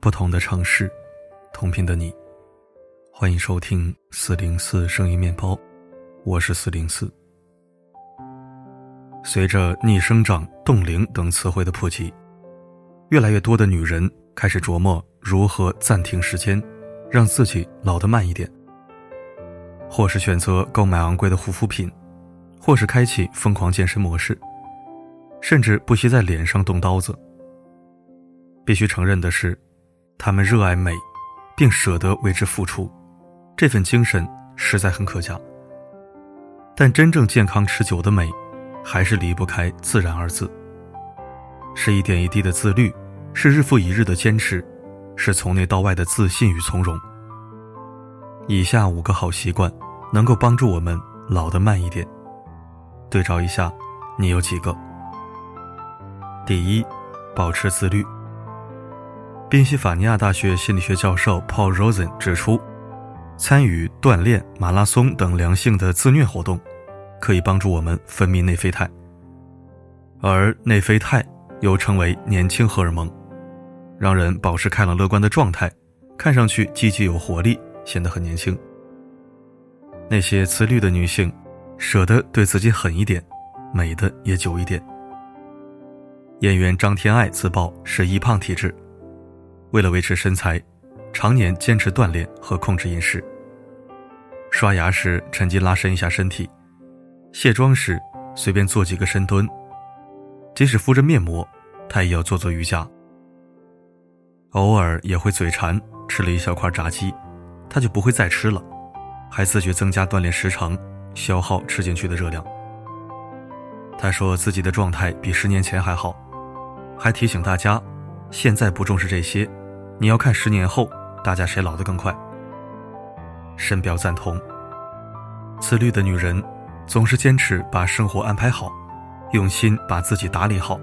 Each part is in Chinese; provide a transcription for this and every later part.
不同的城市，同频的你，欢迎收听四零四声音面包，我是四零四。随着逆生长、冻龄等词汇的普及，越来越多的女人开始琢磨如何暂停时间，让自己老得慢一点。或是选择购买昂贵的护肤品，或是开启疯狂健身模式，甚至不惜在脸上动刀子。必须承认的是。他们热爱美，并舍得为之付出，这份精神实在很可嘉。但真正健康持久的美，还是离不开“自然”二字。是一点一滴的自律，是日复一日的坚持，是从内到外的自信与从容。以下五个好习惯，能够帮助我们老得慢一点。对照一下，你有几个？第一，保持自律。宾夕法尼亚大学心理学教授 Paul Rosen 指出，参与锻炼、马拉松等良性的自虐活动，可以帮助我们分泌内啡肽，而内啡肽又称为年轻荷尔蒙，让人保持开朗乐观的状态，看上去积极有活力，显得很年轻。那些自律的女性，舍得对自己狠一点，美的也久一点。演员张天爱自曝是易胖体质。为了维持身材，常年坚持锻炼和控制饮食。刷牙时趁机拉伸一下身体，卸妆时随便做几个深蹲，即使敷着面膜，他也要做做瑜伽。偶尔也会嘴馋，吃了一小块炸鸡，他就不会再吃了，还自觉增加锻炼时长，消耗吃进去的热量。他说自己的状态比十年前还好，还提醒大家，现在不重视这些。你要看十年后大家谁老得更快。深表赞同。自律的女人总是坚持把生活安排好，用心把自己打理好，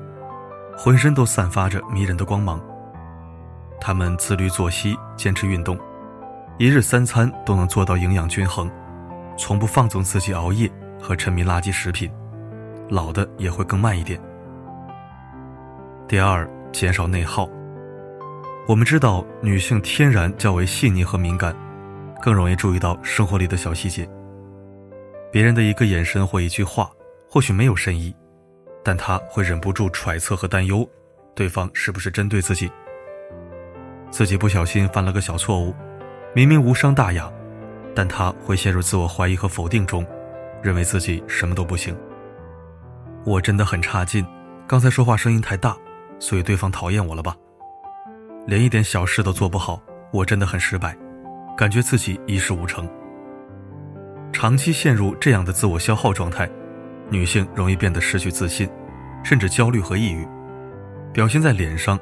浑身都散发着迷人的光芒。她们自律作息，坚持运动，一日三餐都能做到营养均衡，从不放纵自己熬夜和沉迷垃圾食品，老的也会更慢一点。第二，减少内耗。我们知道，女性天然较为细腻和敏感，更容易注意到生活里的小细节。别人的一个眼神或一句话，或许没有深意，但她会忍不住揣测和担忧，对方是不是针对自己。自己不小心犯了个小错误，明明无伤大雅，但她会陷入自我怀疑和否定中，认为自己什么都不行。我真的很差劲，刚才说话声音太大，所以对方讨厌我了吧？连一点小事都做不好，我真的很失败，感觉自己一事无成。长期陷入这样的自我消耗状态，女性容易变得失去自信，甚至焦虑和抑郁，表现在脸上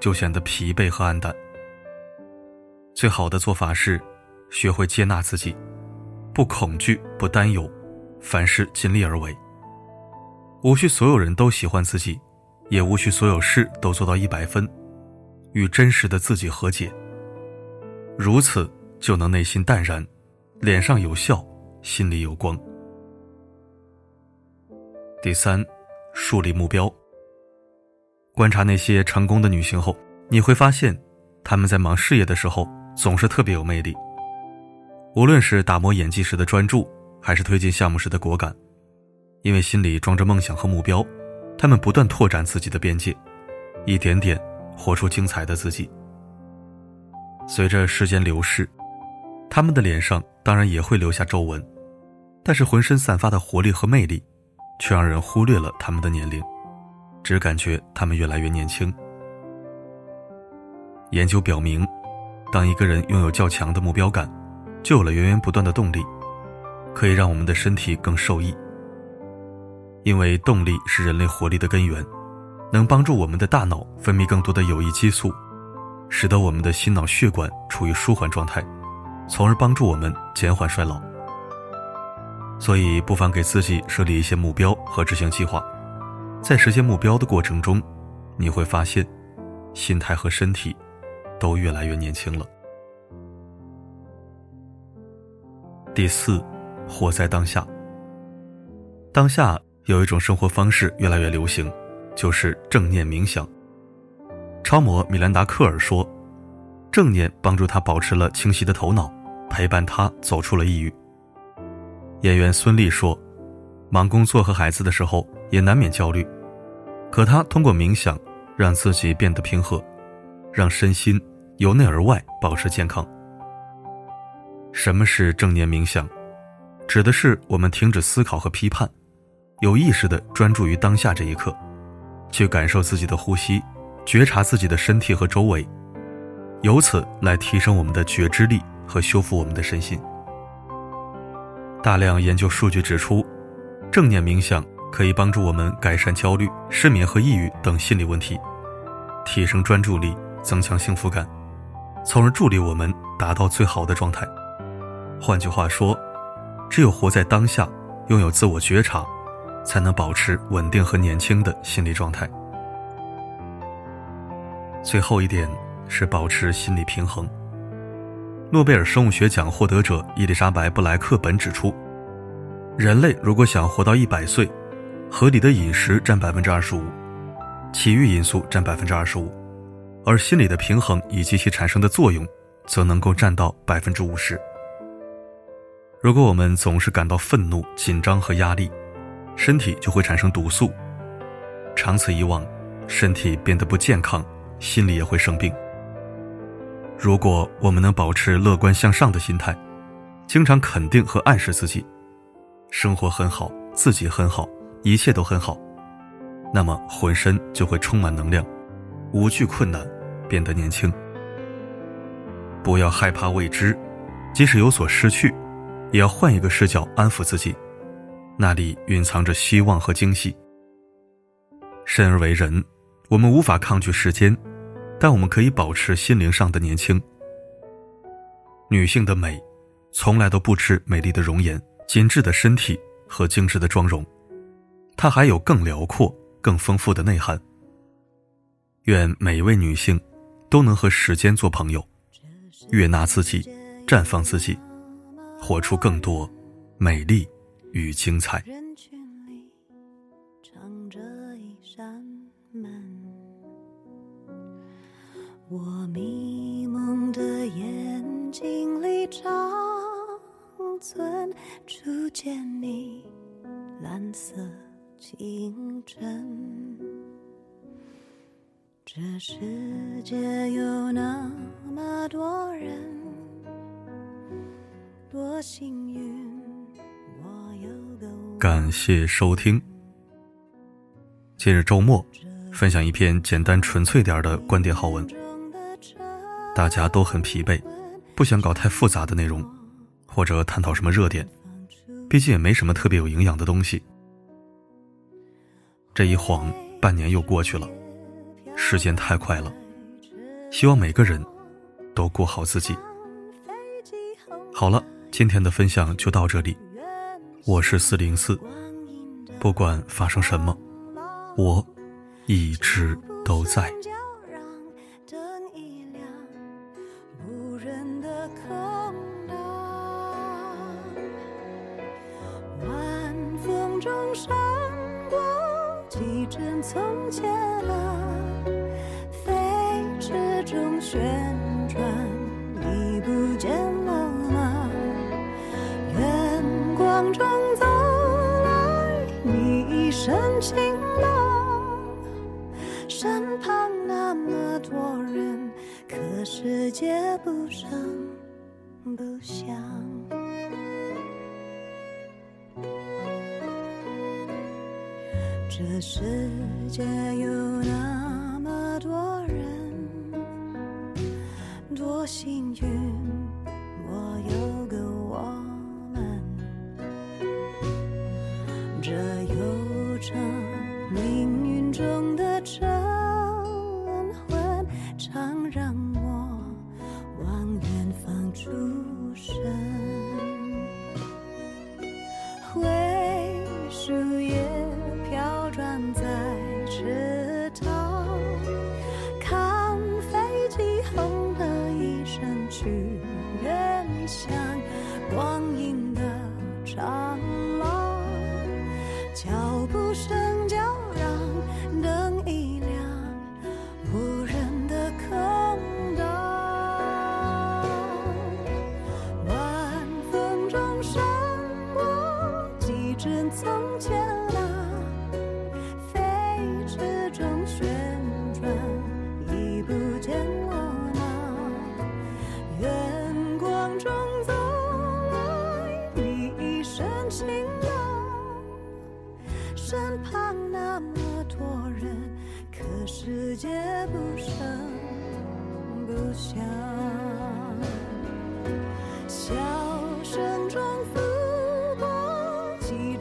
就显得疲惫和黯淡。最好的做法是，学会接纳自己，不恐惧，不担忧，凡事尽力而为。无需所有人都喜欢自己，也无需所有事都做到一百分。与真实的自己和解，如此就能内心淡然，脸上有笑，心里有光。第三，树立目标。观察那些成功的女性后，你会发现，她们在忙事业的时候总是特别有魅力。无论是打磨演技时的专注，还是推进项目时的果敢，因为心里装着梦想和目标，她们不断拓展自己的边界，一点点。活出精彩的自己。随着时间流逝，他们的脸上当然也会留下皱纹，但是浑身散发的活力和魅力，却让人忽略了他们的年龄，只感觉他们越来越年轻。研究表明，当一个人拥有较强的目标感，就有了源源不断的动力，可以让我们的身体更受益。因为动力是人类活力的根源。能帮助我们的大脑分泌更多的有益激素，使得我们的心脑血管处于舒缓状态，从而帮助我们减缓衰老。所以，不妨给自己设立一些目标和执行计划，在实现目标的过程中，你会发现，心态和身体都越来越年轻了。第四，活在当下。当下有一种生活方式越来越流行，就是正念冥想。超模米兰达·克尔说：“正念帮助他保持了清晰的头脑，陪伴他走出了抑郁。”演员孙俪说：“忙工作和孩子的时候，也难免焦虑，可她通过冥想，让自己变得平和，让身心由内而外保持健康。”什么是正念冥想？指的是我们停止思考和批判，有意识的专注于当下这一刻，去感受自己的呼吸，觉察自己的身体和周围，由此来提升我们的觉知力和修复我们的身心。大量研究数据指出，正念冥想可以帮助我们改善焦虑、失眠和抑郁等心理问题，提升专注力，增强幸福感，从而助力我们达到最好的状态。换句话说，只有活在当下，拥有自我觉察，才能保持稳定和年轻的心理状态。最后一点是保持心理平衡。诺贝尔生物学奖获得者伊丽莎白·布莱克本指出，人类如果想活到一百岁，合理的饮食占百分之二十五，体育因素占百分之二十五，而心理的平衡以及其产生的作用，则能够占到百分之五十。如果我们总是感到愤怒、紧张和压力，身体就会产生毒素。长此以往，身体变得不健康，心理也会生病。如果我们能保持乐观向上的心态，经常肯定和暗示自己，生活很好，自己很好，一切都很好，那么浑身就会充满能量，无惧困难，变得年轻。不要害怕未知，即使有所失去。也要换一个视角安抚自己，那里蕴藏着希望和惊喜。生而为人，我们无法抗拒时间，但我们可以保持心灵上的年轻。女性的美，从来都不止美丽的容颜、紧致的身体和精致的妆容，它还有更辽阔、更丰富的内涵。愿每一位女性都能和时间做朋友，悦纳自己，绽放自己。活出更多美丽与精彩。我迷蒙的眼睛里长存初见你蓝色清晨。这世界有那么多人。多幸运，感谢收听。今日周末，分享一篇简单纯粹点的观点好文。大家都很疲惫，不想搞太复杂的内容，或者探讨什么热点，毕竟也没什么特别有营养的东西。这一晃，半年又过去了，时间太快了。希望每个人都过好自己。好了。今天的分享就到这里，我是四零四，不管发生什么，我一直都在。旋转，已不见了吗？远光。中走来，你一身晴朗，身旁那么多人，可世界不声不响。这世界有那多脚步声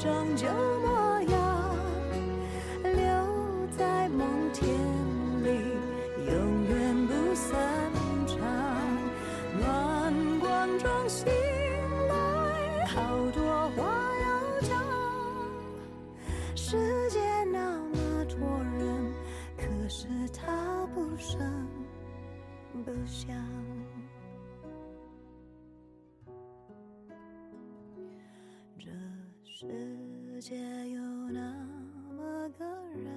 过几张旧模样，留在梦田里，永远不散场。暖光中醒来，好多话要讲。世界那么多人，可是他不声不响。世界有那么个人，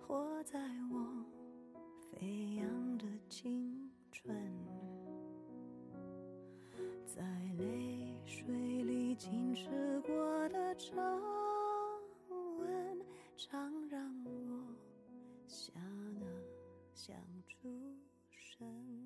活在我飞扬的青春，在泪水里浸湿过的皱纹，常让我想啊想出神。